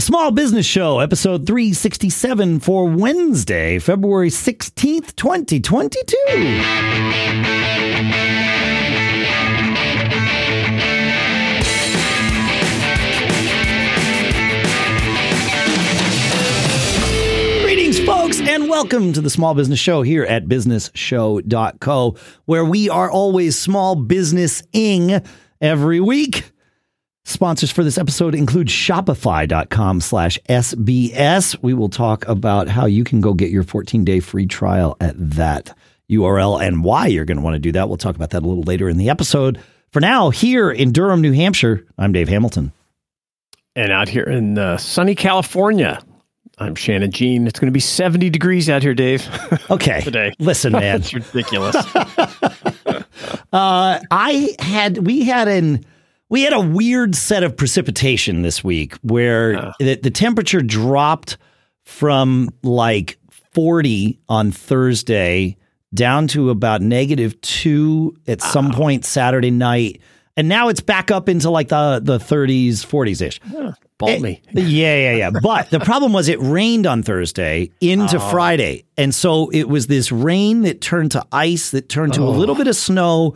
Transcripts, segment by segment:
The Small Business Show, episode 367 for Wednesday, February 16th, 2022. Greetings, folks, and welcome to the Small Business Show here at businessshow.co, where we are always small business-ing every week. Sponsors for this episode include Shopify.com slash SBS. We will talk about how you can go get your 14 day free trial at that URL and why you're going to want to do that. We'll talk about that a little later in the episode. For now, here in Durham, New Hampshire, I'm Dave Hamilton. And out here in uh, sunny California, I'm Shannon Jean. It's going to be 70 degrees out here, Dave. Okay. Today. Listen, man. It's ridiculous. uh, I had, we had an, we had a weird set of precipitation this week where Yeah. the, the temperature dropped from like 40 on Thursday down to about negative two at some point Saturday night. And now it's back up into like the, the 30s, 40s ish. Balmy. Yeah, yeah, yeah. But the problem was it rained on Thursday into Oh. Friday. And so it was this rain that turned to ice, that turned to a oh. little bit of snow.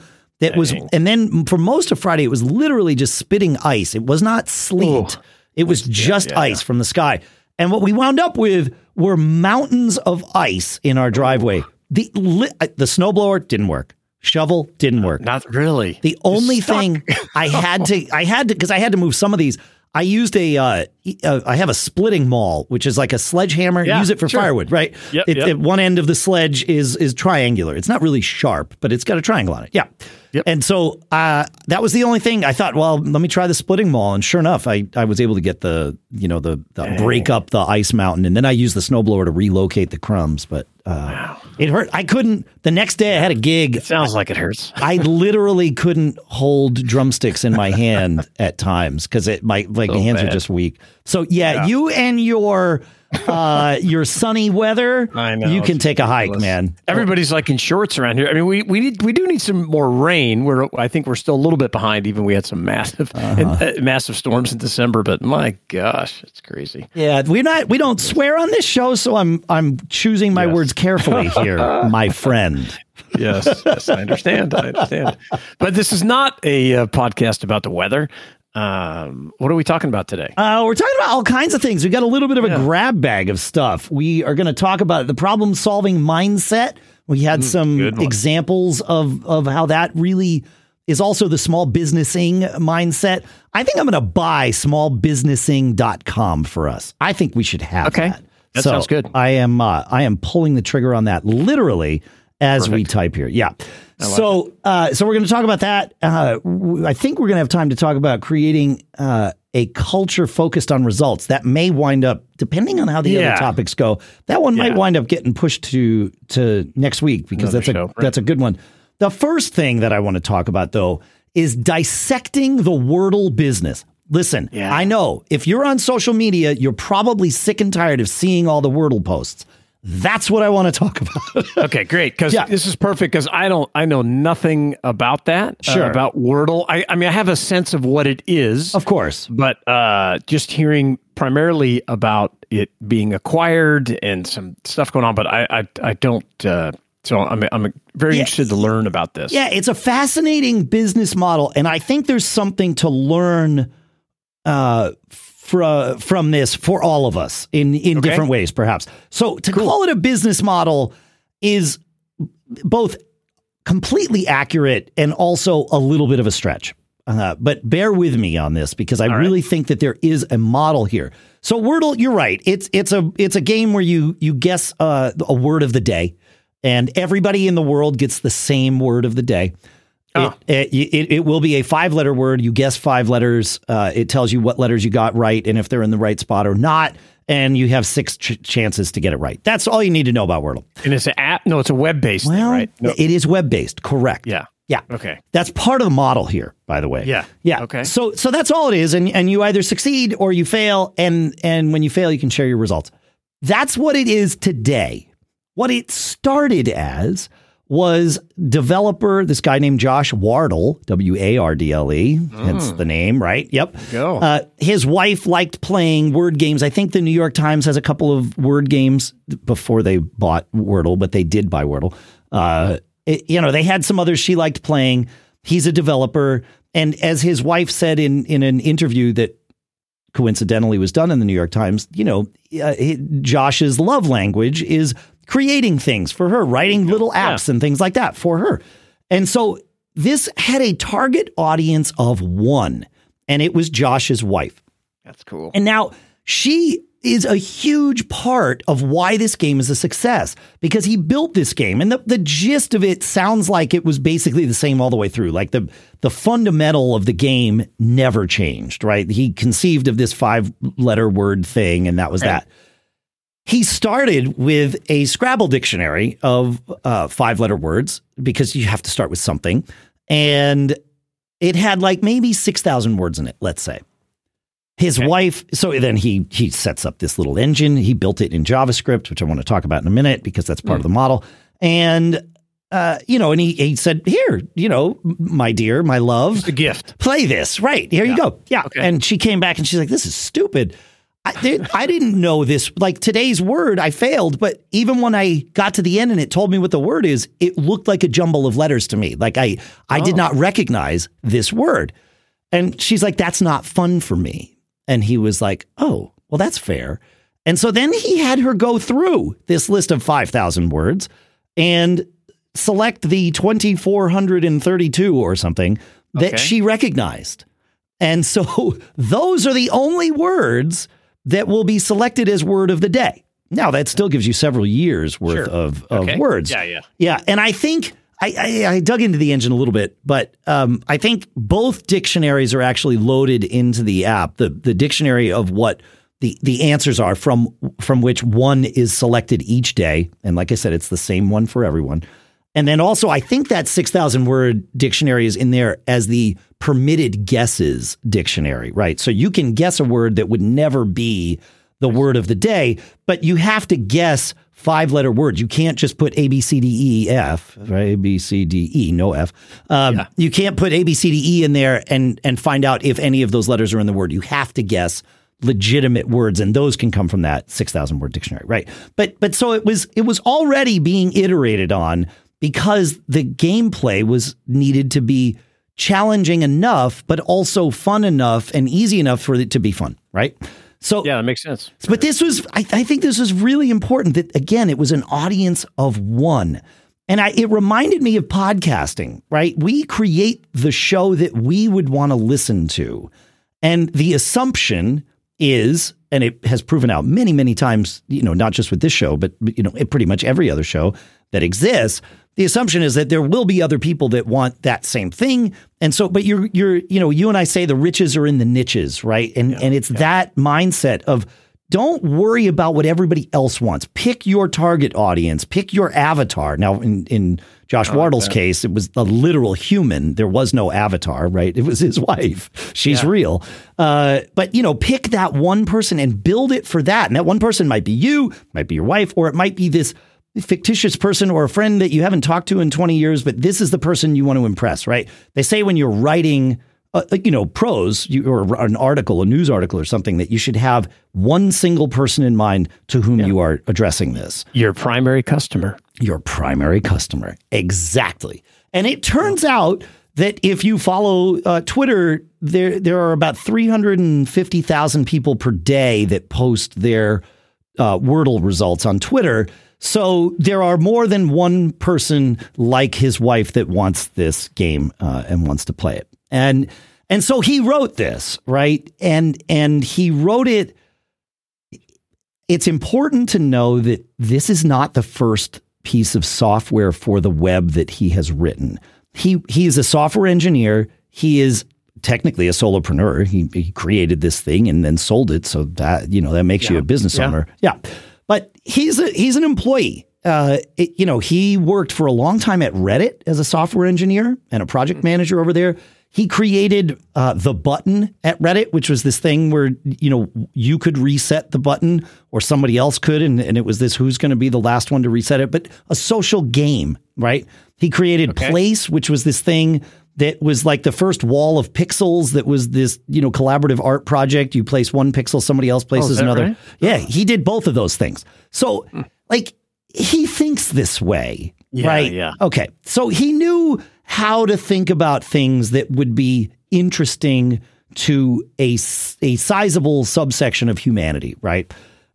That was. And then for most of Friday, it was literally just spitting ice. It was not sleet. Oh. It was just yeah, ice from the sky. And what we wound up with were mountains of ice in our driveway. The li- uh, the snowblower didn't work. Shovel didn't work. Not really. The only thing I had to, I had to, because I had to move some of these. I used a, uh, uh, I have a splitting maul, which is like a sledgehammer. Yeah, Use it for sure. firewood, right? Yep, It- yep. it- one end of the sledge is is triangular. It's not really sharp, but it's got a triangle on it. Yeah. Yep. And so uh, that was the only thing I thought. Well, let me try the splitting maul, and sure enough, I, I was able to get the you know the, the break up the ice mountain, and then I used the snowblower to relocate the crumbs. But uh, it hurt. I couldn't. The next day, I had a gig. Sounds like it hurts. I literally couldn't hold drumsticks in my hand at times because it my like my So hands are just weak. So yeah, you and your uh your sunny weather, I know, you can take a hike, man. Everybody's like in shorts around here. I mean, we we need we do need some more rain. We're I think we're still a little bit behind. Even we had some massive Uh-huh. uh, massive storms in December, but my gosh, it's crazy. Yeah, we're not we don't swear on this show, so I'm I'm choosing my Yes. words carefully here, my friend. Yes, yes, I understand. I understand. But this is not a uh, podcast about the weather. Um, what are we talking about today? Uh, we're talking about all kinds of things. We got a little bit of a grab bag of stuff. We are going to talk about the problem solving mindset. We had some Mm, one. examples of of how that really is also the small businessing mindset. I think I'm going to buy smallbusinessing.com for us. I think we should have Okay. that. That So sounds good. I am uh, I am pulling the trigger on that literally as we type here. Yeah. So uh, so we're going to talk about that. Uh, I think we're going to have time to talk about creating uh, a culture focused on results. That may wind up, depending on how the Yeah. other topics go, that one might wind up getting pushed to to next week because Another that's a right. that's a good one. The first thing that I want to talk about though is dissecting the Wordle business. Listen, Yeah. I know if you're on social media, you're probably sick and tired of seeing all the Wordle posts. That's what I want to talk about. Okay, great. Because Yeah. this is perfect. Because I don't, I know nothing about that. uh, Sure. about Wordle. I, I mean, I have a sense of what it is, of course. but uh, just hearing primarily about it being acquired and some stuff going on. But I, I, I don't. Uh, so I'm, I'm very Yeah. interested to learn about this. Yeah, it's a fascinating business model, and I think there's something to learn uh, fr- from this for all of us in in Okay. different ways, perhaps. So to call it a business model is both completely accurate and also a little bit of a stretch. Uh, but bear with me on this because I right. really think that there is a model here. So Wordle, you're right. It's it's a it's a game where you you guess uh, a word of the day, and everybody in the world gets the same word of the day. Oh. It, it, it, it will be a five letter word. You guess five letters. Uh, it tells you what letters you got right and if they're in the right spot or not. And you have six ch- chances to get it right. That's all you need to know about Wordle. and it's an app. No, it's a web based thing, Well, right? No. it is web based. Correct. Yeah. Yeah. Okay. That's part of the model here, by the way. Yeah. Yeah. Okay. So so that's all it is. And and you either succeed or you fail. And and when you fail, you can share your results. That's what it is today. What it started as was developer, this guy named Josh Wardle, W A R D L E, hence the name, right? Yep. Go. Uh, his wife liked playing word games. I think the New York Times has a couple of word games before they bought Wordle, but they did buy Wordle. Uh, it- you know, they had some others she liked playing. He's a developer. And as his wife said in, in an interview that coincidentally was done in the New York Times, you know, uh, Josh's love language is creating things for her, writing little apps and things like that for her. And so this had a target audience of one, and it was Josh's wife. That's cool. And now she is a huge part of why this game is a success because he built this game and the, the gist of it sounds like it was basically the same all the way through. Like the the fundamental of the game never changed, right? He conceived of this five letter word thing and that was that. He started with a Scrabble dictionary of uh, five letter words because you have to start with something. And it had like maybe 6,000 words in it, let's say. His wife, so then he he sets up this little engine. He built it in JavaScript, which I want to talk about in a minute because that's part of the model. And uh, you know, and he he said, "Here, you know, my dear, my love, The gift. play this. Right here, you go. Yeah." Okay. And she came back and she's like, "This is stupid." I, I didn't know this. Like today's word, I failed. But even when I got to the end and it told me what the word is, it looked like a jumble of letters to me. Like I I did oh. not recognize this word. And she's like, "That's not fun for me." And he was like, "Oh, well, that's fair." And so then he had her go through this list of 5,000 words and select the 2,432 or something that Okay. she recognized. And so those are the only words that will be selected as word of the day. Now, that still gives you several years worth Sure. of, of Okay. words. Yeah, yeah. Yeah. And I think I, I, I dug into the engine a little bit, but um, I think both dictionaries are actually loaded into the app. The the dictionary of what the the answers are from from which one is selected each day. And like I said, it's the same one for everyone. And then also, I think that 6,000 word dictionary is in there as the permitted guesses dictionary, right? So you can guess a word that would never be the word of the day, but you have to guess five letter words. You can't just put A, B, C, D, E, F, right? A, B, C, D, E, no F. Um, Yeah. You can't put A, B, C, D, E in there and, and find out if any of those letters are in the word. You have to guess legitimate words and those can come from that 6000 word dictionary right but but so it was it was already being iterated on because the gameplay was needed to be challenging enough but also fun enough and easy enough for it to be fun right so Yeah, that makes sense. but this was, I, I think this was really important that, again, it was an audience of one. And I, it reminded me of podcasting, right? We create the show that we would want to listen to. And the assumption is, and it has proven out many, many times, you know, not just with this show, but, you know, pretty much every other show that exists. The assumption is that there will be other people that want that same thing. And so, but you're, you're, you know, you and I say the riches are in the niches, right? And, and it's that mindset of, don't worry about what everybody else wants. Pick your target audience, pick your avatar. Now, in, in Josh Wardle's case, it was a literal human. There was no avatar, right? It was his wife. She's real. Uh, but, you know, pick that one person and build it for that. And that one person might be you, might be your wife, or it might be this fictitious person or a friend that you haven't talked to in 20 years, but this is the person you want to impress, right? They say when you're writing uh, you know, prose you, or an article, a news article or something, that you should have one single person in mind to whom you are addressing this. Your primary customer. Your primary customer. Exactly. And it turns out that if you follow uh, Twitter, there there are about 350,000 people per day that post their uh, Wordle results on Twitter. So there are more than one person like his wife that wants this game uh, and wants to play it. And and so he wrote this, right? And and he wrote it it's important to know that this is not the first piece of software for the web that he has written. He he is a software engineer. He is technically a solopreneur. He, he created this thing and then sold it. So that you know that makes you a business Yeah. owner. Yeah, but he's a he's an employee. Uh, it- you know, he worked for a long time at Reddit as a software engineer and a project manager over there. he created uh, the button at Reddit, which was this thing where you know you could reset the button or somebody else could, and, and it was this who's going to be the last one to reset it, but a social game, right? He created Okay. Place, which was this thing that was like the first wall of pixels that was this you know collaborative art project. You place one pixel, somebody else places that another. right? Yeah, he did both of those things. So like he thinks this way, Yeah, right? yeah. Okay. So he knew how to think about things that would be interesting to a a sizable subsection of humanity, right?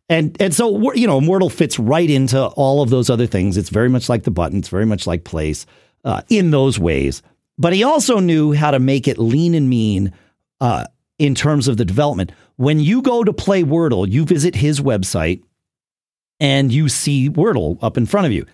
And and so you know, Wordle fits right into all of those other things. It's very much like the button. It's very much like place uh, in those ways. But he also knew how to make it lean and mean uh, in terms of the development. When you go to play Wordle, you visit his website and you see Wordle up in front of you.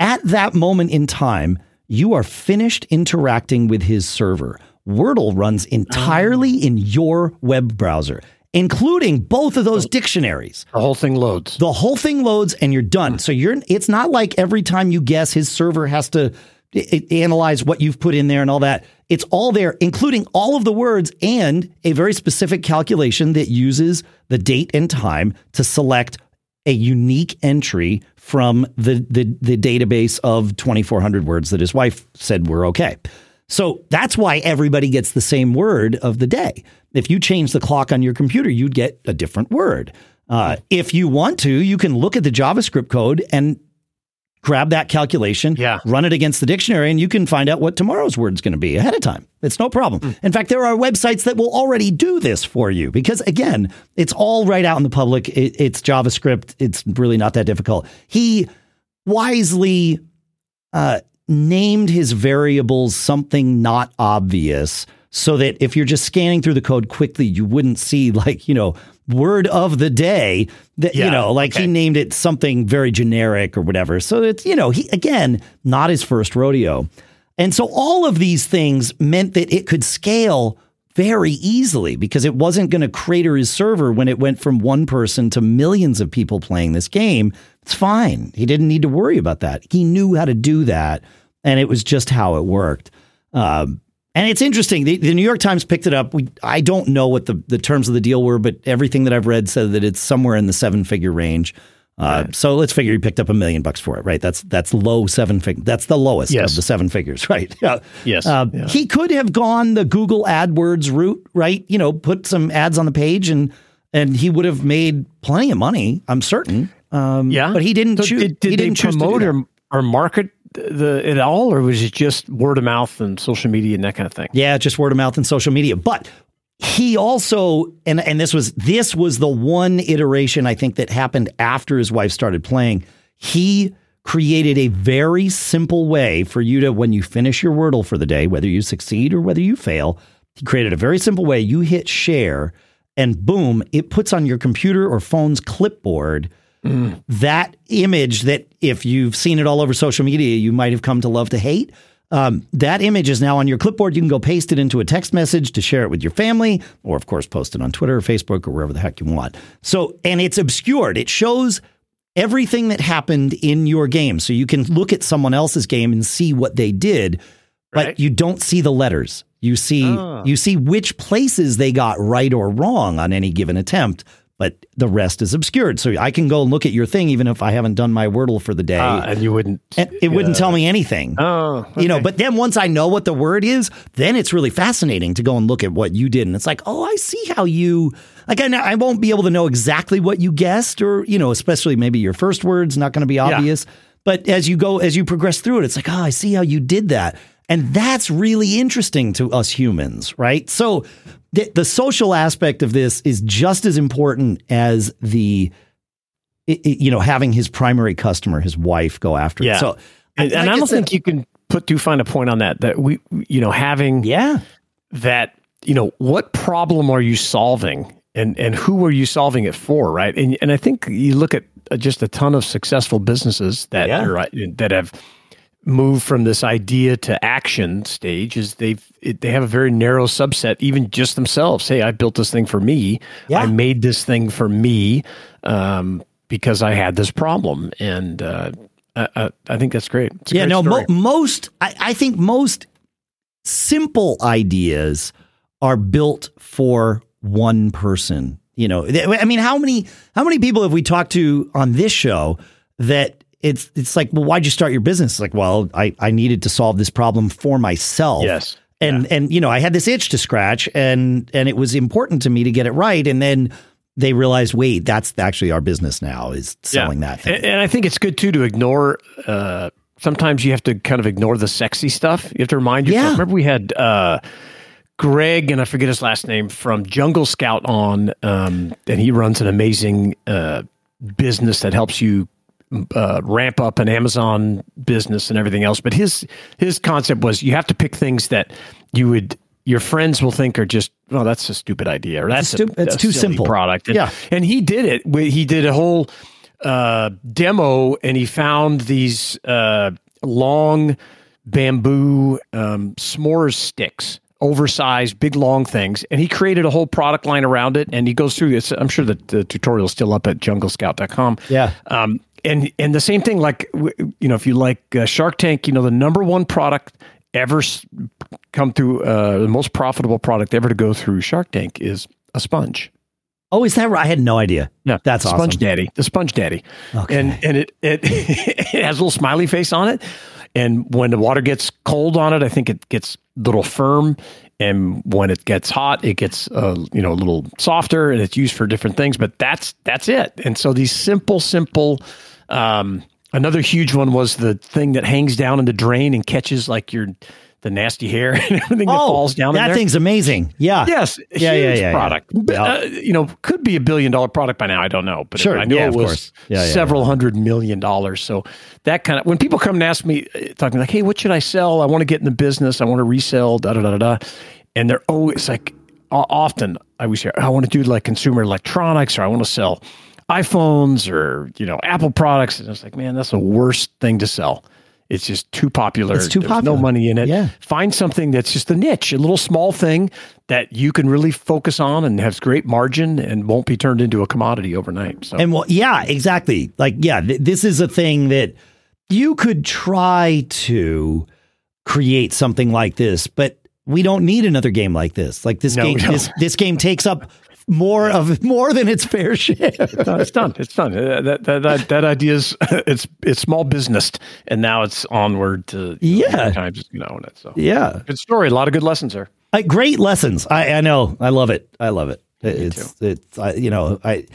At that moment in time, you are finished interacting with his server. Wordle runs entirely in your web browser, including both of those dictionaries. The whole thing loads. The whole thing loads and you're done. So you're it's not like every time you guess his server has to i- i- analyze what you've put in there and all that. It's all there including all of the words and a very specific calculation that uses the date and time to select a unique entry from the the, the database of 2400 words that his wife said were okay. So that's why everybody gets the same word of the day. If you change the clock on your computer, you'd get a different word. Uh, if you want to, you can look at the JavaScript code and grab that calculation, Yeah. run it against the dictionary, and you can find out what tomorrow's word is going to be ahead of time. It's no problem. In fact, there are websites that will already do this for you because, again, it's all right out in the public. It, it's JavaScript. It's really not that difficult. He wisely uh, named his variables something not obvious so that if you're just scanning through the code quickly, you wouldn't see like, you know, word of the day that, you know, like he named it something very generic or whatever. So it's, you know, he, again, not his first rodeo. And so all of these things meant that it could scale very easily because it wasn't going to crater his server when it went from one person to millions of people playing this game. It's fine. He didn't need to worry about that. He knew how to do that, and it was just how it worked. Um, and it's interesting. The, the New York Times picked it up. We, I don't know what the, the terms of the deal were, but everything that I've read said that it's somewhere in the seven figure range. Uh, So let's figure he picked up a million bucks for it, right? That's that's low seven fig. That's the lowest Yes. of the seven figures, right? Yeah. Yes. Uh, Yeah. He could have gone the Google AdWords route, right? You know, put some ads on the page and and he would have made plenty of money. I'm certain. Um, Yeah, but he didn't So choose. Did, did he they didn't choose promote or market the it all, or was it just word of mouth and social media and that kind of thing? Yeah, just word of mouth and social media. But he also and and this was this was the one iteration I think that happened after his wife started playing. He created a very simple way for you to when you finish your Wordle for the day, whether you succeed or whether you fail, he created a very simple way. You hit share and boom, it puts on your computer or phone's clipboard that image that if you've seen it all over social media, you might have come to love to hate. Um, that image is now on your clipboard. You can go paste it into a text message to share it with your family, or of course, post it on Twitter or Facebook or wherever the heck you want. So, and it's obscured. It shows everything that happened in your game. So you can look at someone else's game and see what they did, but Right. you don't see the letters. You see Ah. you see which places they got right or wrong on any given attempt, but the rest is obscured. So I can go and look at your thing even if I haven't done my Wordle for the day. Uh, and you wouldn't. and it wouldn't tell me anything. Oh, You know, but then once I know what the word is, then it's really fascinating to go and look at what you did. And it's like, oh, I see how you, like, I, I won't be able to know exactly what you guessed, or, you know, especially maybe your first word's not going to be obvious. But as you go, as you progress through it, it's like, oh, I see how you did that. And that's really interesting to us humans, right? So the, the social aspect of this is just as important as the, i- i- you know, having his primary customer, his wife, go after it. Yeah. So, and, and like I don't think you can put too fine a point on that. That we, you know, having Yeah. that, you know, what problem are you solving, and and who are you solving it for, right? And and I think you look at just a ton of successful businesses that Yeah. are, uh, that have moved from this idea to action stage is they've it, they have a very narrow subset even just themselves. Hey i built this thing for me. Yeah. i made this thing for me um, because i had this problem. And uh, I, I, I think that's great. Yeah, great no, mo- most, I, I think most simple ideas are built for one person. You know, I mean, how many how many people have we talked to on this show that it's it's like, well, why'd you start your business? It's like, well, I I needed to solve this problem for myself. Yes. And yeah. and you know, I had this itch to scratch, and and it was important to me to get it right. And then they realized, wait, that's actually our business now is selling yeah. that thing. And, and, I think it's good too to ignore. Uh, sometimes you have to kind of ignore the sexy stuff. You have to remind yourself. Yeah. Remember, we had uh, Greg and I forget his last name from Jungle Scout on, um, and he runs an amazing uh, business that helps you uh, ramp up an Amazon business and everything else. But his his concept was you have to pick things that you would your friends will think are just well that's a stupid idea or that's it's, a, it's a too simple. product. And, yeah. and he did it. He did a whole uh, demo and he found these uh, long bamboo um, s'mores sticks oversized big long things. And he created a whole product line around it. And he goes through this i'm sure that the tutorial is still up at junglescout.com yeah. Um, and and the same thing like you know if you like uh, shark tank you know the number one product ever come through uh, the most profitable product ever to go through Shark Tank is a sponge. Oh, is that right? I had no idea. Yeah, that's Sponge awesome. Daddy, the Sponge Daddy, okay. and and it, it it has a little smiley face on it, and when the water gets cold on it, I think it gets a little firm, and when it gets hot, it gets uh, you know a little softer, and it's used for different things. But that's that's it. And so these simple, simple. Um, Another huge one was the thing that hangs down in the drain and catches like your the nasty hair and everything oh, that falls down. That thing's amazing. Yeah. Yes. Yeah. Yeah. Yeah. Product. Yeah. Uh, you know, could be a billion dollar product by now. I don't know, but sure. I know yeah, it was yeah, several hundred million dollars. So that kind of when people come and ask me, uh, talking like, "Hey, what should I sell? I want to get in the business. I want to resell." Da da da da. And they're always like, often I always hear, "I want to do like consumer electronics, or I want to sell." iPhones or you know Apple products, and it's like, man, that's the worst thing to sell. It's just too popular. It's too There's popular. no money in it. Yeah. Find something that's just a niche, a little small thing that you can really focus on and has great margin and won't be turned into a commodity overnight. So. And well, yeah, exactly. Like, yeah, th- this is a thing that you could try to create something like this, but we don't need another game like this. Like this No, game, this this game takes up more of more than its fair share. No, it's done. It's done. Uh, that that that, that idea is it's it's small business, and now it's onward to know, Yeah. times you know it. So yeah, good story. A lot of good lessons there. Uh, great lessons. I, I know. I love it. I love it. It's it's I, you know I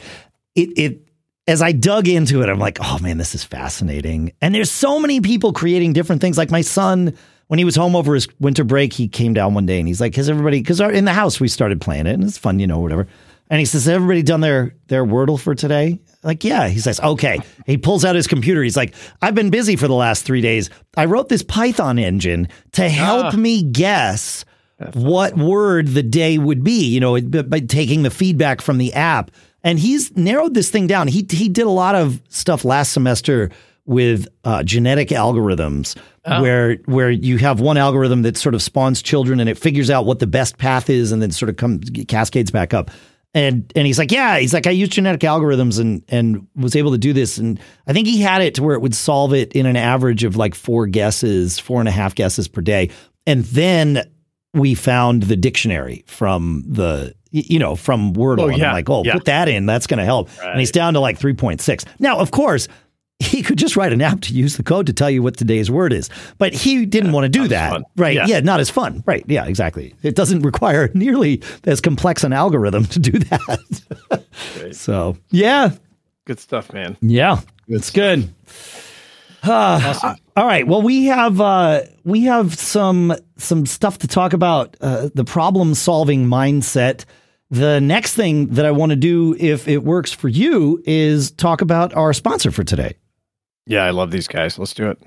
it it as I dug into it, I'm like, oh man, this is fascinating. And there's so many people creating different things. Like my son, when he was home over his winter break, he came down one day and he's like, has everybody? Because in the house we started playing it and it's fun, you know, whatever. And he says, has everybody done their their Wordle for today? Like, yeah. He says, okay. He pulls out his computer. He's like, I've been busy for the last three days. I wrote this Python engine to help ah. me guess what word the day would be, you know, by by taking the feedback from the app. And he's narrowed this thing down. He he did a lot of stuff last semester with uh, genetic algorithms, where where you have one algorithm that sort of spawns children and it figures out what the best path is, and then sort of comes cascades back up. And and he's like, yeah, he's like, I used genetic algorithms and and was able to do this. And I think he had it to where it would solve it in an average of like four guesses, four and a half guesses per day. And then we found the dictionary from the you know from Wordle. Oh, and. I'm like, oh, Yeah. put that in. That's going to help. And he's down to like 3.6. Now, of course, he could just write an app to use the code to tell you what today's word is, but he didn't want to do that. Right? Yeah. Yeah. not as fun. Right? Yeah, exactly. It doesn't require nearly as complex an algorithm to do that. so, yeah, Good stuff, man. yeah, it's good. Ah, all right. Well, we have uh, we have some some stuff to talk about. Uh, the problem solving mindset. The next thing that I want to do, if it works for you, is talk about our sponsor for today. Yeah, I love these guys. Let's do it.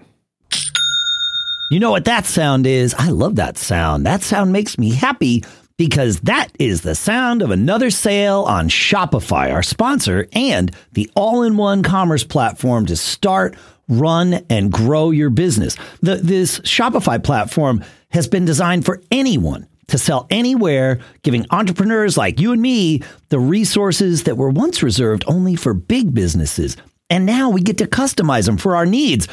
You know what that sound is? I love that sound. That sound makes me happy because that is the sound of another sale on Shopify, our sponsor, and the all in one commerce platform to start, run, and grow your business. The, this Shopify platform has been designed for anyone to sell anywhere, giving entrepreneurs like you and me the resources that were once reserved only for big businesses. And now we get to customize them for our needs.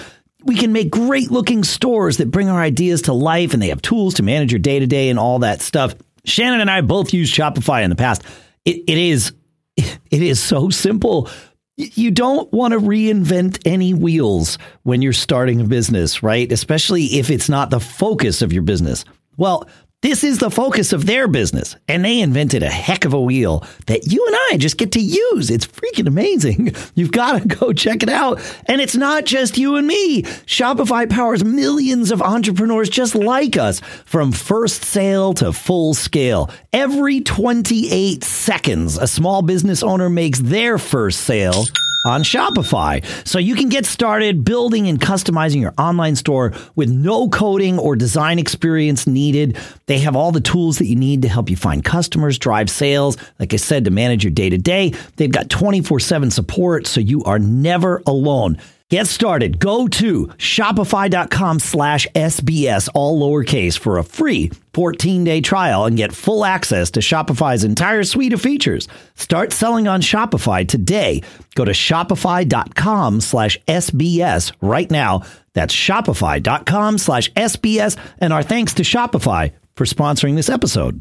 we can make great looking stores that bring our ideas to life and they have tools to manage your day to day and all that stuff. Shannon and I both used Shopify in the past. It, it is it is so simple. You don't want to reinvent any wheels when you're starting a business, right? Especially if it's not the focus of your business. Well, this is the focus of their business, and they invented a heck of a wheel that you and I just get to use. It's freaking amazing. You've got to go check it out. And it's not just you and me. Shopify powers millions of entrepreneurs just like us from first sale to full scale. Every 28 seconds, a small business owner makes their first sale on Shopify. So you can get started building and customizing your online store with no coding or design experience needed. They have all the tools that you need to help you find customers, drive sales, like I said, to manage your day to day. They've got 24 7 support, so you are never alone. Get started. Go to shopify.com slash SBS, all lowercase, for a free 14 day trial and get full access to Shopify's entire suite of features. Start selling on Shopify today. Go to shopify.com slash SBS right now. That's shopify.com slash SBS. And our thanks to Shopify for sponsoring this episode.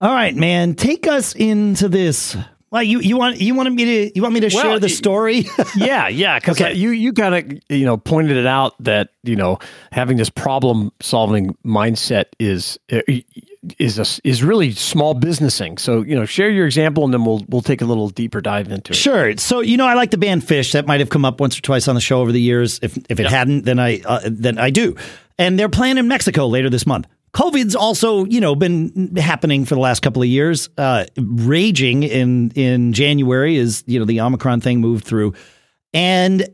All right, man, take us into this well, you, you want you wanted me to you want me to well, share the story? yeah, yeah. Because okay. you you kind of you know pointed it out that you know having this problem solving mindset is is a, is really small businessing. So you know, share your example, and then we'll we'll take a little deeper dive into it. Sure. So you know, I like the band Phish. That might have come up once or twice on the show over the years. If if it yeah. hadn't, then I uh, then I do. And they're playing in Mexico later this month. COVID's also, you know, been happening for the last couple of years, uh, raging in in January as you know the Omicron thing moved through, and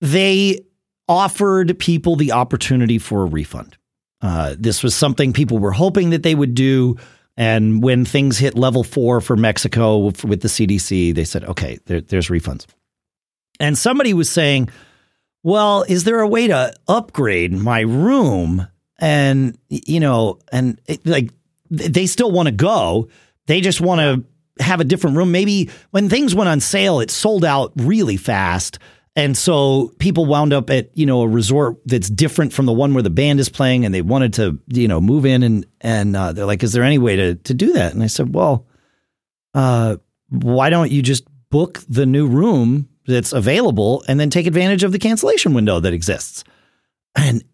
they offered people the opportunity for a refund. Uh, this was something people were hoping that they would do, and when things hit level four for Mexico with the CDC, they said, "Okay, there, there's refunds." And somebody was saying, "Well, is there a way to upgrade my room?" And you know, and it, like they still want to go. They just want to have a different room. Maybe when things went on sale, it sold out really fast. And so people wound up at, you know, a resort that's different from the one where the band is playing and they wanted to, you know, move in and, and uh, they're like, is there any way to, to do that? And I said, well, uh, why don't you just book the new room that's available and then take advantage of the cancellation window that exists? And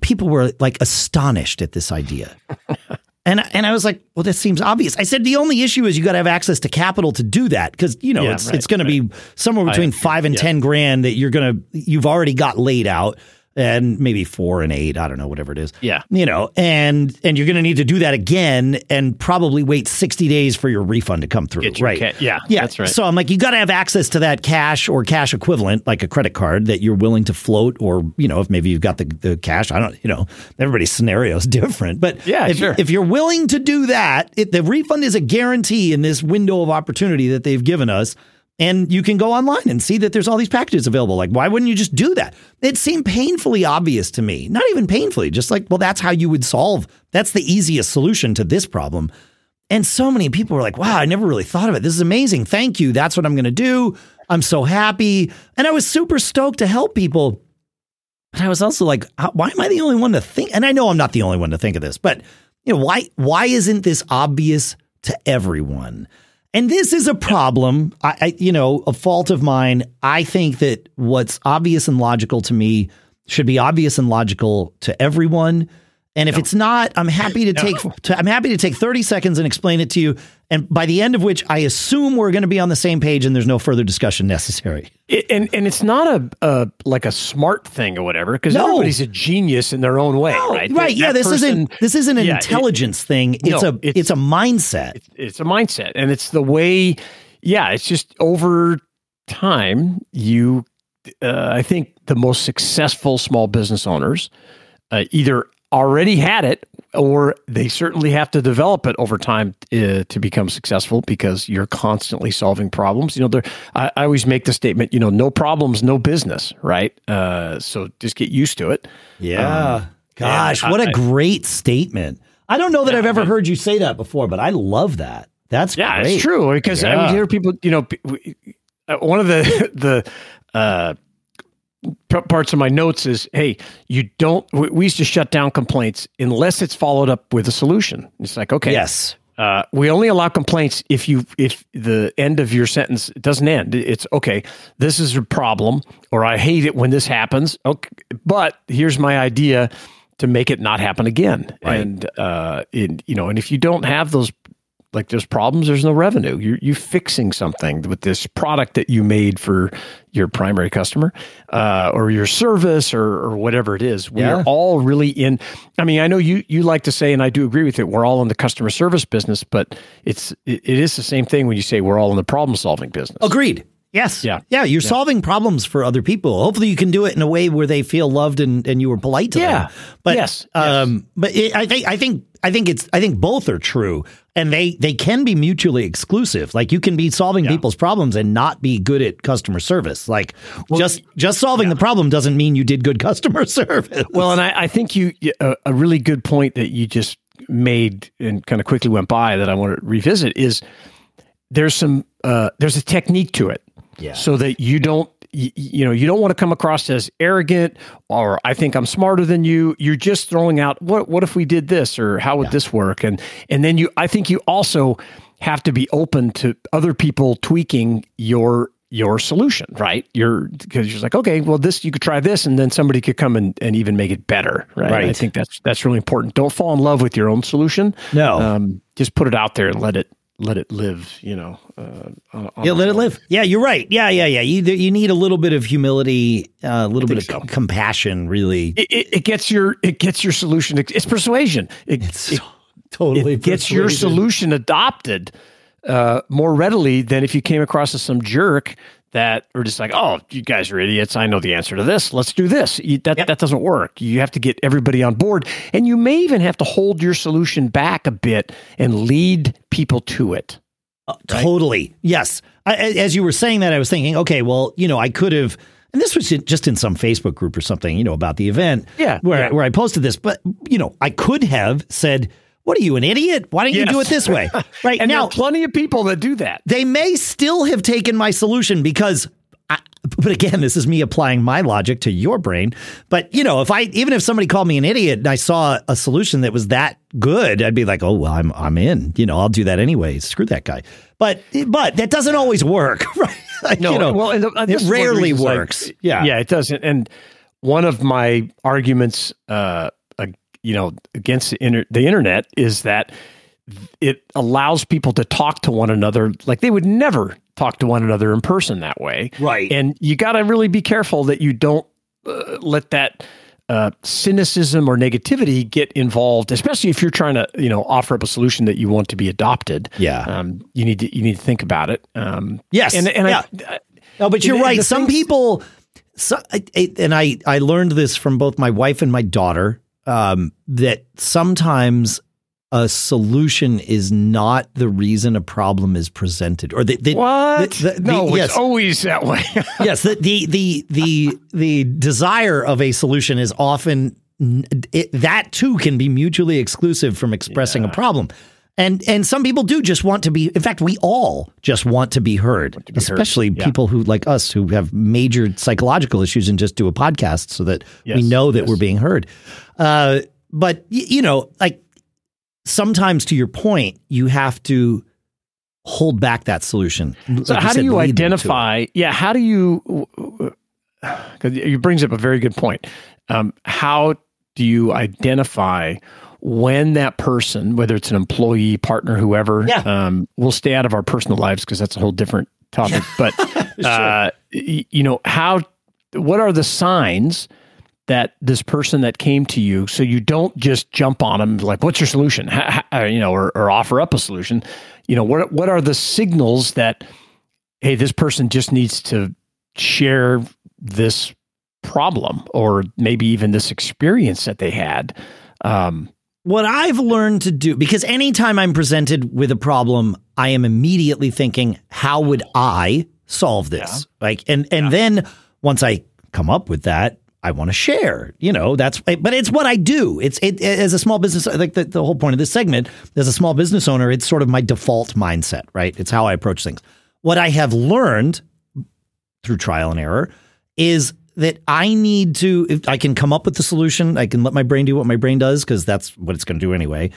people were like astonished at this idea. And and I was like, well, that seems obvious. I said the only issue is you got to have access to capital to do that because you know yeah, it's right, it's going right. to be somewhere between I, five and yeah. ten grand that you're gonna you've already got laid out and maybe four and eight. I don't know, whatever it is. Yeah. You know, and and you're going to need to do that again and probably wait 60 days for your refund to come through. right. Ca- yeah. Yeah. That's right. So I'm like, you got to have access to that cash or cash equivalent, like a credit card that you're willing to float, or, you know, if maybe you've got the, the cash. I don't, you know, everybody's scenario is different. But yeah, if, sure. if you're willing to do that, it, the refund is a guarantee in this window of opportunity that they've given us and you can go online and see that there's all these packages available. Like, why wouldn't you just do that? It seemed painfully obvious to me. Not even painfully, just like, well, that's how you would solve. That's the easiest solution to this problem. And so many people were like, wow, I never really thought of it. This is amazing. Thank you. That's what I'm going to do. I'm so happy. And I was super stoked to help people. But I was also like, uh, why am I the only one to think? And I know I'm not the only one to think of this, but you know, why why isn't this obvious to everyone? And this is a problem. I, I, you know, a fault of mine. I think that what's obvious and logical to me should be obvious and logical to everyone. And if no. it's not, I'm happy to no. take to, I'm happy to take 30 seconds and explain it to you. And by the end of which, I assume we're going to be on the same page, and there's no further discussion necessary. It, and and it's not a, a like a smart thing or whatever, because no. everybody's a genius in their own way, right? Right? That yeah. This person, isn't this isn't an yeah, intelligence it, thing. It's a it's, it's, a mindset. It's, it's a mindset, and it's the way. Yeah, it's just over time you. Uh, I think the most successful small business owners uh, either already had it, or they certainly have to develop it over time uh, to become successful because you're constantly solving problems. You know, I, I, always make the statement, you know, no problems, no business, right? Uh, so just get used to it. Yeah. Um, Gosh, what a great statement. I don't know that yeah, I've ever I, heard you say that before, but I love that. That's yeah, great. it's true because yeah. I would hear people, you know, uh, one of the the uh, parts of my notes is, hey, you don't. We we used to shut down complaints unless it's followed up with a solution. It's like, okay, Yes. uh, we only allow complaints if you if the end of your sentence doesn't end. It's okay. This is a problem, or I hate it when this happens. Okay, but here's my idea to make it not happen again. Right. And uh, in, you know, and if you don't have those like there's problems, there's no revenue. You're you fixing something with this product that you made for your primary customer, uh, or your service, or or whatever it is. We Yeah. are all really in. I mean, I know you you like to say, and I do agree with it. We're all in the customer service business, but it's it, it is the same thing when you say we're all in the problem solving business. Agreed. Yes. Yeah. Yeah. You're solving problems for other people. Hopefully, you can do it in a way where they feel loved and, and you were polite to Yeah. them. But Yes. um, but it, I think I think I think it's I think both are true, and they they can be mutually exclusive. Like you can be solving people's problems and not be good at customer service. Like just just solving the problem doesn't mean you did good customer service. Well, and I, I think you a, a really good point that you just made and kind of quickly went by that I want to revisit is there's some uh, there's a technique to it, Yeah. so that you don't you, you know you don't want to come across as arrogant or I think I'm smarter than you. You're just throwing out what what if we did this or how would this work and and then you I think you also have to be open to other people tweaking your your solution, right? You're because you're just like, okay, well, this you could try this, and then somebody could come and, and even make it better, right? Right. I think that's that's really important. Don't fall in love with your own solution. No. um, just put it out there and let it let it live. You know, uh, on, on Yeah, let it its live. Yeah, you're right. Yeah, yeah, yeah. You you need a little bit of humility, uh, a little bit of so. compassion. Really, It, it, it gets your it gets your solution. It's persuasion. It, it, totally it gets your solution adopted uh, more readily than if you came across as some jerk that are just like, oh, you guys are idiots. I know the answer to this. Let's do this. You, that that doesn't work. You have to get everybody on board, and you may even have to hold your solution back a bit and lead people to it. Uh, totally. Yes. I, as you were saying that, I was thinking, okay, well, you know, I could have, and this was just in some Facebook group or something, you know, about the event. Yeah, Where, yeah. where I posted this, but, you know, I could have said, what are you, an idiot? Why don't you do it this way? Right. And now, plenty of people that do that. they may still have taken my solution because I, but again this is me applying my logic to your brain but you know if i even if somebody called me an idiot and i saw a solution that was that good i'd be like oh well i'm i'm in you know i'll do that anyway screw that guy but but that doesn't always work right Like, No, you know, well, and it this is one of the rarely reasons, like, works yeah yeah, it doesn't. And one of my arguments, uh, you know, against the, inter- the internet is that it allows people to talk to one another like they would never talk to one another in person that way. Right. And you got to really be careful that you don't uh, let that uh, cynicism or negativity get involved, especially if you're trying to, you know, offer up a solution that you want to be adopted. Yeah. Um, you need to you need to think about it. Um, Yes, And and yeah. I, No, but you're And- and right. the Some things- people, so, I- I- and I, I learned this from both my wife and my daughter, um, that sometimes a solution is not the reason a problem is presented, or that that- What? the- the- no, yes. it's always that way. yes, the, the the the the desire of a solution is often it, that too can be mutually exclusive from expressing a problem. And and some people do just want to be. In fact, we all just want to be heard, especially people who like us who have major psychological issues and just do a podcast so that we know that yes. we're being heard. Uh, but y- you know, like sometimes, to your point, you have to hold back that solution. so Like how do you lead them to it. identify? Yeah, how do you? Because it brings up a very good point. Um, how do you identify when that person, whether it's an employee, partner, whoever, Yeah. um, we'll stay out of our personal lives because that's a whole different topic. But uh, y- you know how? What are the signs? that this person that came to you, so you don't just jump on them like, "What's your solution?" Ha- ha- you know, or, or offer up a solution. You know, what what are the signals that, hey, this person just needs to share this problem, or maybe even this experience that they had. Um, what I've learned to do, because anytime I'm presented with a problem, I am immediately thinking, how would I solve this? Like, and, and then once I come up with that, I want to share, you know, that's, eh, but it's what I do. It's, it, eh, as a small business, like the, the whole point of this segment, as a small business owner, it's sort of my default mindset, right? It's how I approach things. What I have learned through trial and error is that I need to, if I can come up with the solution, I can let my brain do what my brain does because that's what it's going to do anyway.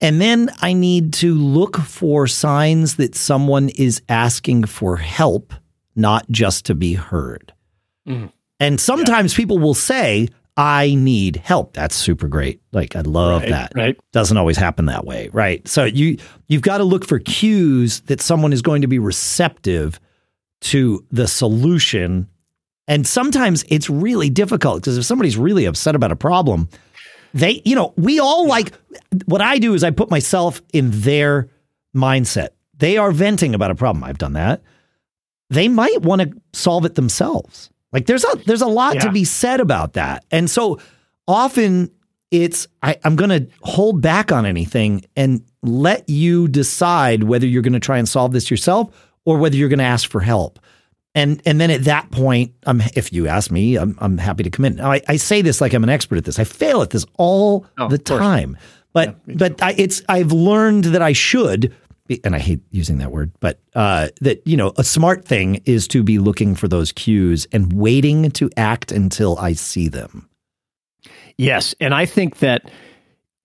And then I need to look for signs that someone is asking for help, not just to be heard. Mhm. And sometimes people will say, I need help. That's super great. Like I love Right, that. right. Doesn't always happen that way, right? So you you've got to look for cues that someone is going to be receptive to the solution. And sometimes it's really difficult because if somebody's really upset about a problem, they, you know, we all like what I do is I put myself in their mindset. They are venting about a problem. I've done that. They might want to solve it themselves. Like there's a there's a lot to be said about that. And so often it's I, I'm gonna hold back on anything and let you decide whether you're gonna try and solve this yourself or whether you're gonna ask for help. And and then at that point, I'm if you ask me, I'm I'm happy to come in. Now, I, I say this like I'm an expert at this. I fail at this all Oh, the of course. time. But but I, it's I've learned that I should, and I hate using that word, but uh, that you know a smart thing is to be looking for those cues and waiting to act until I see them. Yes, and I think that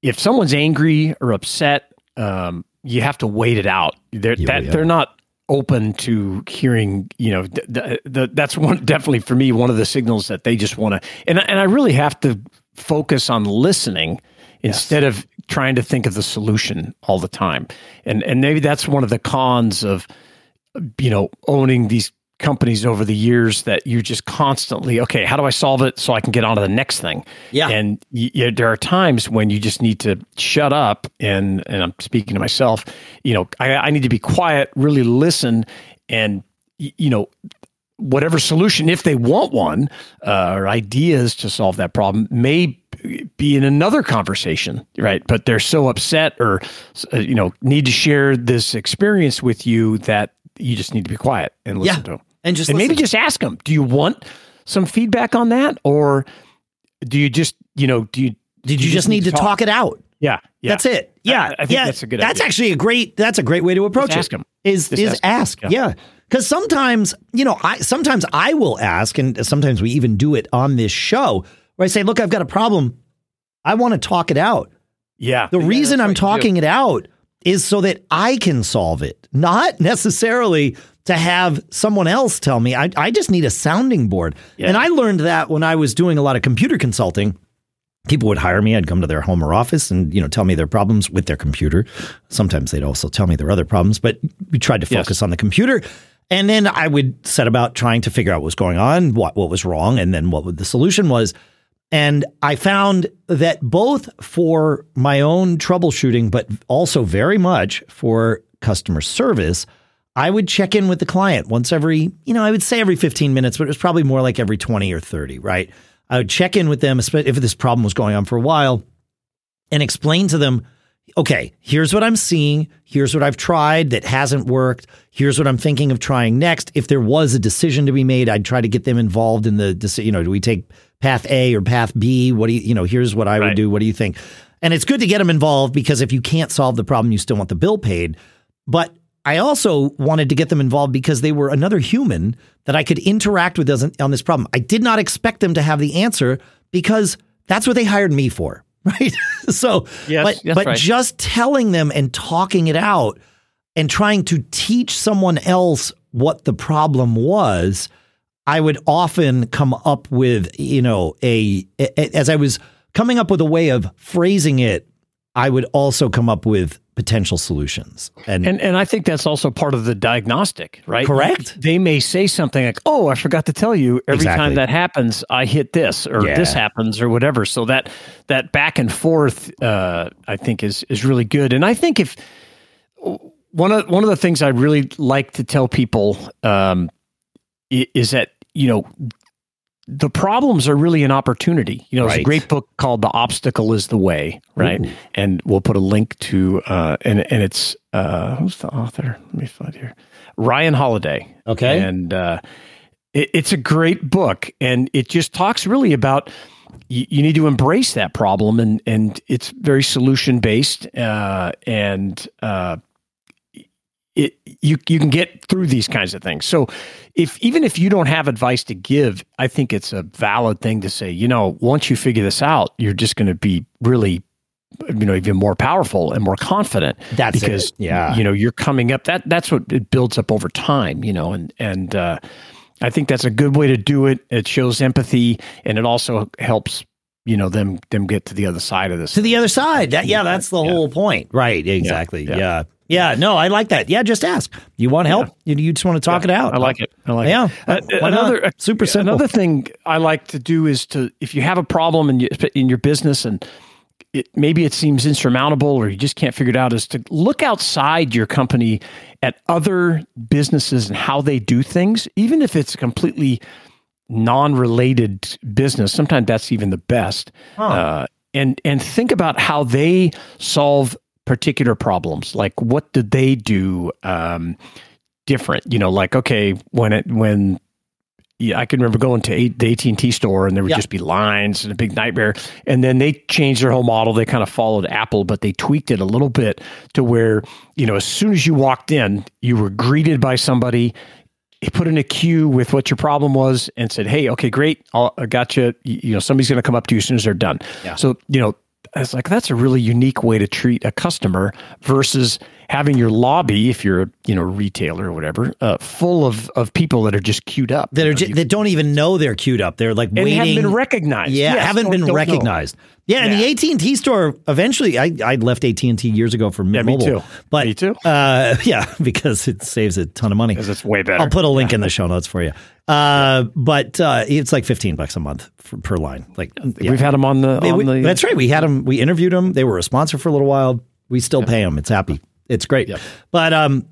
if someone's angry or upset, um, you have to wait it out. They're Yeah, that yeah. they're not open to hearing. You know, th- th- th- that's one definitely for me one of the signals that they just want to. And and I really have to focus on listening instead of trying to think of the solution all the time. And and maybe that's one of the cons of you know owning these companies over the years that you just constantly okay how do i solve it so i can get on to the next thing Yeah. and there are times when you just need to shut up and and i'm speaking to myself you know i, I need to be quiet really listen and you know whatever solution if they want one uh, or ideas to solve that problem may be in another conversation right but they're so upset or uh, you know need to share this experience with you that you just need to be quiet and listen Yeah. to them And just and maybe just ask them do you want some feedback on that or do you just you know do you Did you, just need to talk it out? yeah yeah That's it. Yeah, I- I think yeah. that's a good That's idea. actually a great. That's a great way to approach Just it. ask 'em. Is Just is ask 'em. ask? Yeah. Yeah, because sometimes you know, I sometimes I will ask, and sometimes we even do it on this show where I say, "Look, I've got a problem. I want to talk it out. yeah The Yeah, reason I'm what you do. talking it out is so that I can solve it, not necessarily to have someone else tell me. I, I just need a sounding board. Yeah. And I learned that when I was doing a lot of computer consulting. People would hire me. I'd come to their home or office and you know tell me their problems with their computer. Sometimes they'd also tell me their other problems, but we tried to Yes. focus on the computer. And then I would set about trying to figure out what was going on, what what was wrong, and then what the solution was. And I found that both for my own troubleshooting, but also very much for customer service, I would check in with the client once every, you know, I would say every 15 minutes, but it was probably more like every 20 or 30, right? I would check in with them, if this problem was going on for a while, and explain to them, okay, here's what I'm seeing. Here's what I've tried that hasn't worked. Here's what I'm thinking of trying next. If there was a decision to be made, I'd try to get them involved in the decision. You know, do we take path A or path B? What do you, you know, here's what I would do. What do you think? And it's good to get them involved because if you can't solve the problem, you still want the bill paid. But I also wanted to get them involved because they were another human that I could interact with on this problem. I did not expect them to have the answer because that's what they hired me for, right? so, Yes, but but right. just telling them and talking it out and trying to teach someone else what the problem was, I would often come up with, you know, a, a as I was coming up with a way of phrasing it, I would also come up with potential solutions. And, And and I think that's also part of the diagnostic, right? Correct. They may say something like, "Oh, I forgot to tell you. Every Exactly. time that happens, I hit this, or Yeah. this happens, or whatever." So that that back and forth, uh, I think, is is really good. And I think if one of one of the things I really like to tell people um, is that you know the problems are really an opportunity. You know, there's a great book called "The Obstacle Is the Way," right? Ooh. And we'll put a link to uh, and and it's uh, who's the author? Let me find here. Ryan Holiday. Okay. and uh, it, it's a great book, and it just talks really about. You, you need to embrace that problem, and and it's very solution based, uh, and uh, it, you you can get through these kinds of things. So if even if you don't have advice to give, I think it's a valid thing to say, you know, once you figure this out, you're just going to be really you know even more powerful and more confident That's because it. Yeah. you know you're coming up that that's what it builds up over time you know and and uh I think that's a good way to do it. It shows empathy and it also helps you know them them get to the other side of this. to the other side. That, yeah, that's the Yeah. whole point. Right. Exactly. Yeah. yeah. yeah. Yeah, no, I like that. Yeah. Just ask. You want help? You, you just want to talk it out. I like it. I like Yeah. it. Uh, Why not? another Super simple. Another thing I like to do is to if you have a problem in your, in your business and it, maybe it seems insurmountable or you just can't figure it out is to look outside your company at other businesses and how they do things even if it's a completely non-related business sometimes that's even the best uh, and and think about how they solve particular problems like what did they do um, different you know like okay when it when yeah, I can remember going to a, the AT and T store, and there would Yeah. just be lines and a big nightmare. And then they changed their whole model. They kind of followed Apple, but they tweaked it a little bit to where you know, as soon as you walked in, you were greeted by somebody. He put in a queue with what your problem was and said, "Hey, okay, great, I'll, I got you. You you know, somebody's going to come up to you as soon as they're done." Yeah. So you know, it's like that's a really unique way to treat a customer versus having your lobby, if you're a you know retailer or whatever, uh, full of of people that are just queued up that are know, ju- you- that don't even know they're queued up. They're like and waiting. haven't been recognized. Yeah, Yes, haven't been don't know. recognized. Yeah, and the AT and T store eventually. I I left AT and T years ago for me Mobile. too. But Me too. Uh, yeah, because it saves a ton of money. Because it's way better. I'll put a link in the show notes for you. Uh, but uh, it's like fifteen bucks a month for, per line. Like yeah. We've had them on the. On we- the that's right. We had them. We interviewed them. They were a sponsor for a little while. We still pay them. It's happy. It's great. But um,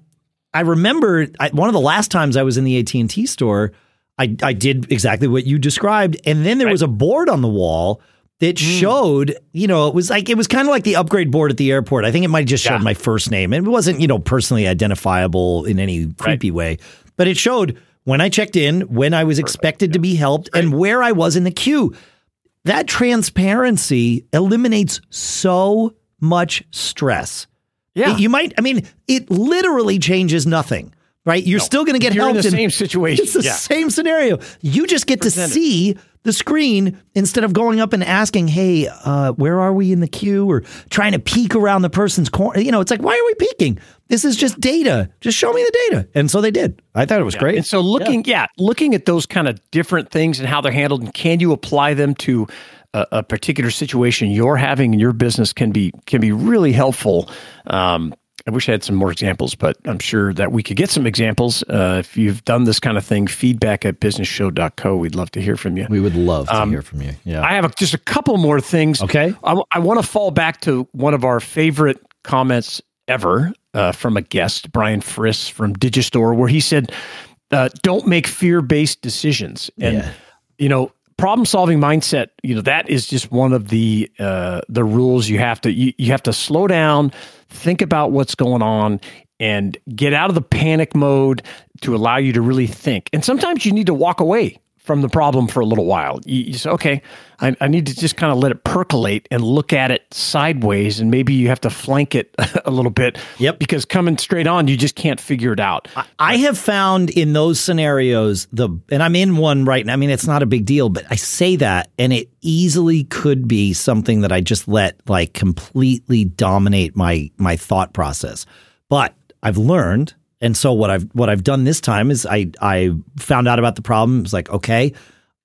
I remember I, one of the last times I was in the AT and T store. I I did exactly what you described, and then there was a board on the wall that Hmm. showed. You know, it was like it was kind of like the upgrade board at the airport. I think it might have just showed Yeah. my first name. It wasn't you know personally identifiable in any creepy way, but it showed when I checked in, when I was expected to be helped, and where I was in the queue. That transparency eliminates so much stress. Yeah. You might, I mean, it literally changes nothing, right? You're still going to get You're in helped. the same situation. It's the Yeah. same scenario. You just get to see the screen instead of going up and asking, hey, uh, where are we in the queue? Or trying to peek around the person's corner. You know, it's like, why are we peeking? This is just data. Just show me the data. And so they did. I thought it was great. And so looking, yeah. looking at those kind of different things and how they're handled, and can you apply them to a, a particular situation you're having in your business can be can be really helpful. Um, I wish I had some more examples, but I'm sure that we could get some examples. Uh, if you've done this kind of thing, feedback at businessshow.co. We'd love to hear from you. we would love to hear from you. Yeah. Um, I have a, just a couple more things. Okay. I, want to fall back to one of our favorite comments ever uh, from a guest, Brian Friss from Digistore, where he said, uh, "Don't make fear-based decisions." And Yeah. you know, problem-solving mindset. You know, that is just one of the uh, the rules you have to you, you have to slow down, think about what's going on. And get out of the panic mode to allow you to really think. And sometimes you need to walk away from the problem for a little while. You, you say, okay, I, I need to just kind of let it percolate and look at it sideways, and maybe you have to flank it a little bit. Yep. Because coming straight on, you just can't figure it out. I have found in those scenarios the and I'm in one right now. I mean, it's not a big deal, but I say that and it easily could be something that I just let like completely dominate my my thought process. But I've learned and so what I've what I've done this time is I I found out about the problem. It was like, okay,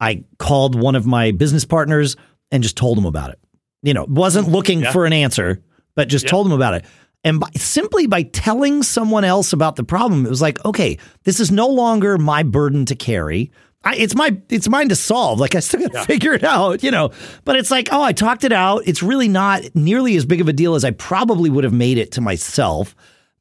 I called one of my business partners and just told him about it. You know, wasn't looking for an answer, but just told him about it. And by, simply by telling someone else about the problem, it was like, okay, this is no longer my burden to carry. I, it's my it's mine to solve. Like I still got to figure it out, you know. But it's like, oh, I talked it out. It's really not nearly as big of a deal as I probably would have made it to myself.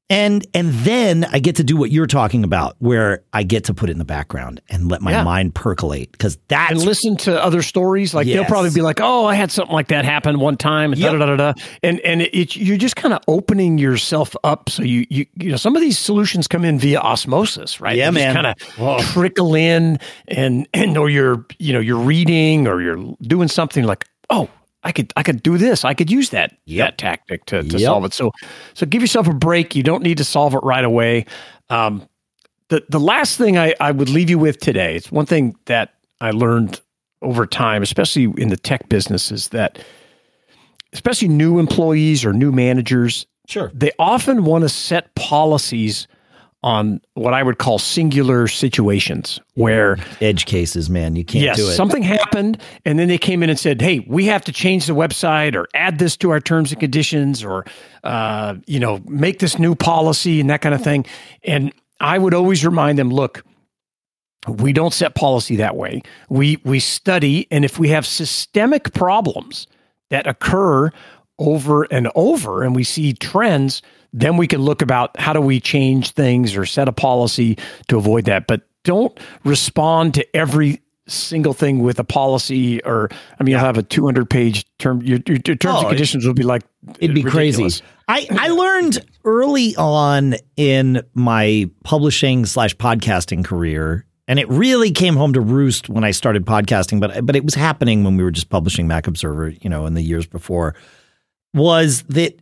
And and then I get to do what you're talking about, where I get to put it in the background and let my Yeah. mind percolate because that and listen to other stories. Like they'll probably be like, "Oh, I had something like that happen one time," and Yep. da da da da. And and it, it, you're just kind of opening yourself up. So you you you know some of these solutions come in via osmosis, right? Yeah, man. Kind of trickle in, and and or you're you know you're reading or you're doing something like, "Oh, I could I could do this. I could use that Yep. that tactic to, to Yep. solve it. So so give yourself a break. You don't need to solve it right away. Um, the the last thing I, I would leave you with today, it's one thing that I learned over time, especially in the tech business, is that especially new employees or new managers, Sure. they often want to set policies on what I would call singular situations where Edge cases, man. You can't yes, do it. something happened, and then they came in and said, "Hey, we have to change the website or add this to our terms and conditions, or uh, you know, make this new policy and that kind of thing." And I would always remind them, "Look, we don't set policy that way. We we study, and if we have systemic problems that occur over and over, and we see trends." Then we can look about how do we change things or set a policy to avoid that. But don't respond to every single thing with a policy or I mean you'll have a 200 page term your, your, terms Oh, and conditions will be like It'd be ridiculous. crazy. I, I learned early on in my publishing slash podcasting career, and it really came home to roost when I started podcasting, but but it was happening when we were just publishing Mac Observer, you know, in the years before, was that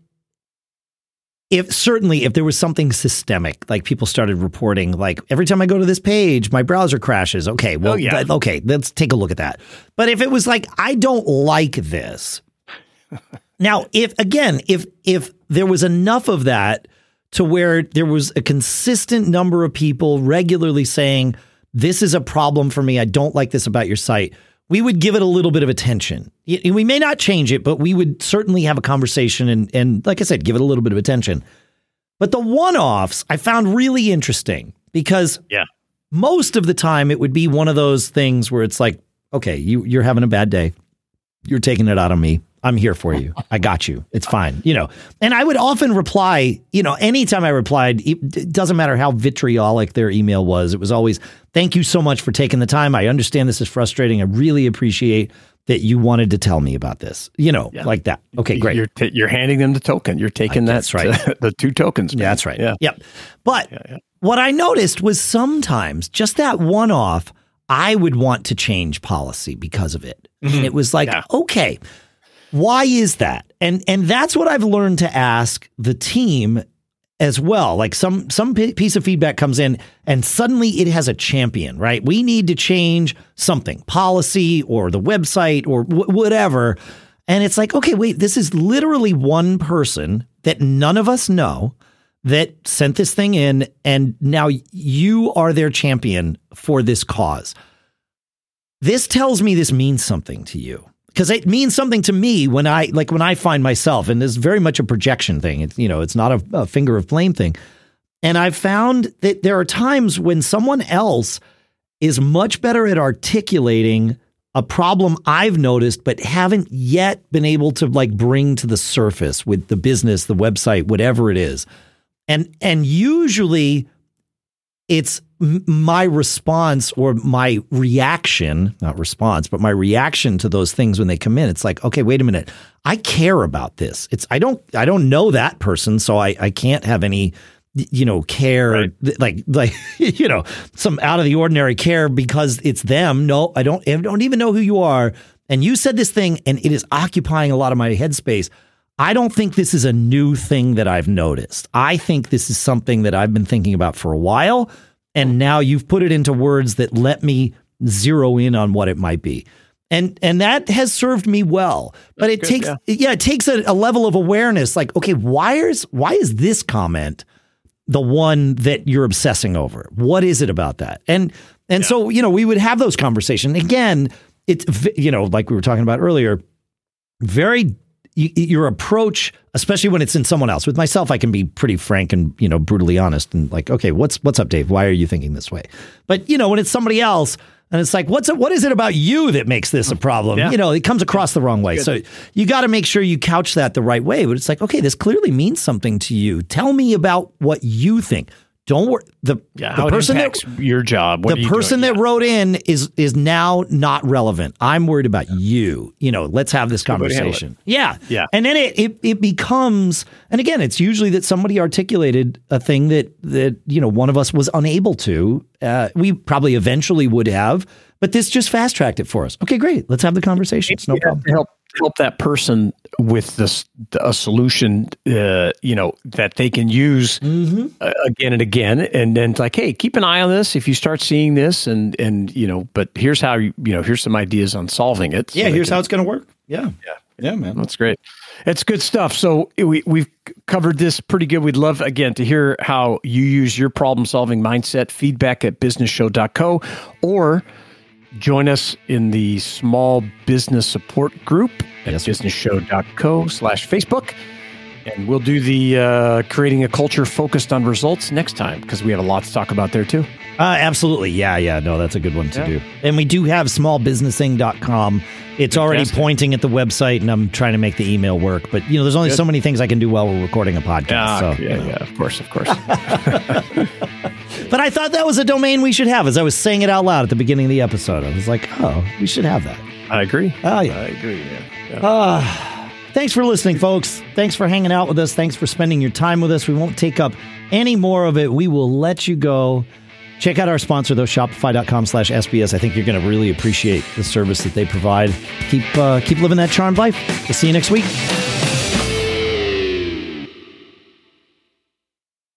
if certainly if there was something systemic, like people started reporting, like every time I go to this page, my browser crashes. Okay, well, Oh, yeah. th- okay, let's take a look at that. But if it was like I don't like this, now, if again, if if there was enough of that to where there was a consistent number of people regularly saying this is a problem for me, I don't like this about your site, we would give it a little bit of attention. We may not change it, but we would certainly have a conversation and and like I said, give it a little bit of attention. But the one-offs I found really interesting because Yeah. most of the time it would be one of those things where it's like, okay, you you're having a bad day. You're taking it out on me. I'm here for you. I got you. It's fine. You know, and I would often reply, you know, anytime I replied, it doesn't matter how vitriolic their email was. It was always, thank you so much for taking the time. I understand this is frustrating. I really appreciate that you wanted to tell me about this, you know, Yeah. like that. Okay, great. You're ta- you're handing them the token. You're taking that That's right. the two tokens. Yeah, that's right. Yeah. Yep. But yeah. what I noticed was sometimes just that one off, I would want to change policy because of it. And it was like, Yeah. okay, why is that? And and that's what I've learned to ask the team as well. Like some some piece of feedback comes in and suddenly it has a champion, right? We need to change something, policy or the website or wh- whatever. And it's like, okay, wait, this is literally one person that none of us know that sent this thing in and now you are their champion for this cause. This tells me this means something to you because it means something to me when I like when I find myself, and it's very much a projection thing. It's you know, it's not a, a finger of blame thing. And I've found that there are times when someone else is much better at articulating a problem I've noticed, but haven't yet been able to like bring to the surface with the business, the website, whatever it is. And and usually it's my response or my reaction, not response, but my reaction to those things when they come in. It's like, okay, wait a minute. I care about this. It's I don't I don't know that person, so I I can't have any you know care Right. like like you know some out of the ordinary care because it's them. No, I don't I don't even know who you are. And you said this thing and it is occupying a lot of my headspace. I don't think this is a new thing that I've noticed. I think this is something that I've been thinking about for a while. And now you've put it into words that let me zero in on what it might be. And and that has served me well. But it good, takes yeah. yeah, it takes a, a level of awareness like, okay, why is why is this comment the one that you're obsessing over? What is it about that? And and so, you know, we would have those conversations. Again, it's you know, like we were talking about earlier, very y- your approach, especially when it's in someone else. With myself, I can be pretty frank and you know brutally honest and like, okay, what's what's up, Dave? Why are you thinking this way? But you know, when it's somebody else. And it's like, what's it, what is it about you that makes this a problem? Yeah. You know, it comes across the wrong way. So you got to make sure you couch that the right way. But it's like, okay, this clearly means something to you. Tell me about what you think. Don't worry. The, Yeah, the person that your job. What the person doing? that wrote in is is now not relevant. I'm worried about you. You know, let's have this conversation. Yeah. Yeah. And then it, it it becomes and again, it's usually that somebody articulated a thing that that, you know, one of us was unable to. Uh, we probably eventually would have, but this just fast tracked it for us. Okay, great. Let's have the conversation. It's no problem. to help help that person with this a solution, uh, you know, that they can use Mm-hmm. uh, again and again, and then it's like, hey, keep an eye on this if you start seeing this, and and you know, but here's how you you know, here's some ideas on solving it. so Yeah, here's can- how it's going to work. Yeah. Yeah. Yeah, man. That's great. It's good stuff. So we we've covered this pretty good. We'd love again to hear how you use your problem solving mindset. Feedback at businessshow.co or join us in the small business support group at Yes, businessshow.co slash Facebook. And we'll do the uh, creating a culture focused on results next time because we have a lot to talk about there too. Uh, absolutely. Yeah, yeah. No, that's a good one to Yeah. do. And we do have smallbusinessing.com. It's already pointing at the website, and I'm trying to make the email work. But, you know, there's only so many things I can do while we're recording a podcast. so, yeah, yeah, of course, of course. But I thought that was a domain we should have as I was saying it out loud at the beginning of the episode. I was like, oh, we should have that. I agree. Oh, yeah. I agree. Yeah. yeah. Thanks for listening, folks. Thanks for hanging out with us. Thanks for spending your time with us. We won't take up any more of it. We will let you go. Check out our sponsor, though, shopify.com slash SBS. I think you're going to really appreciate the service that they provide. Keep, uh, keep living that charmed life. We'll see you next week.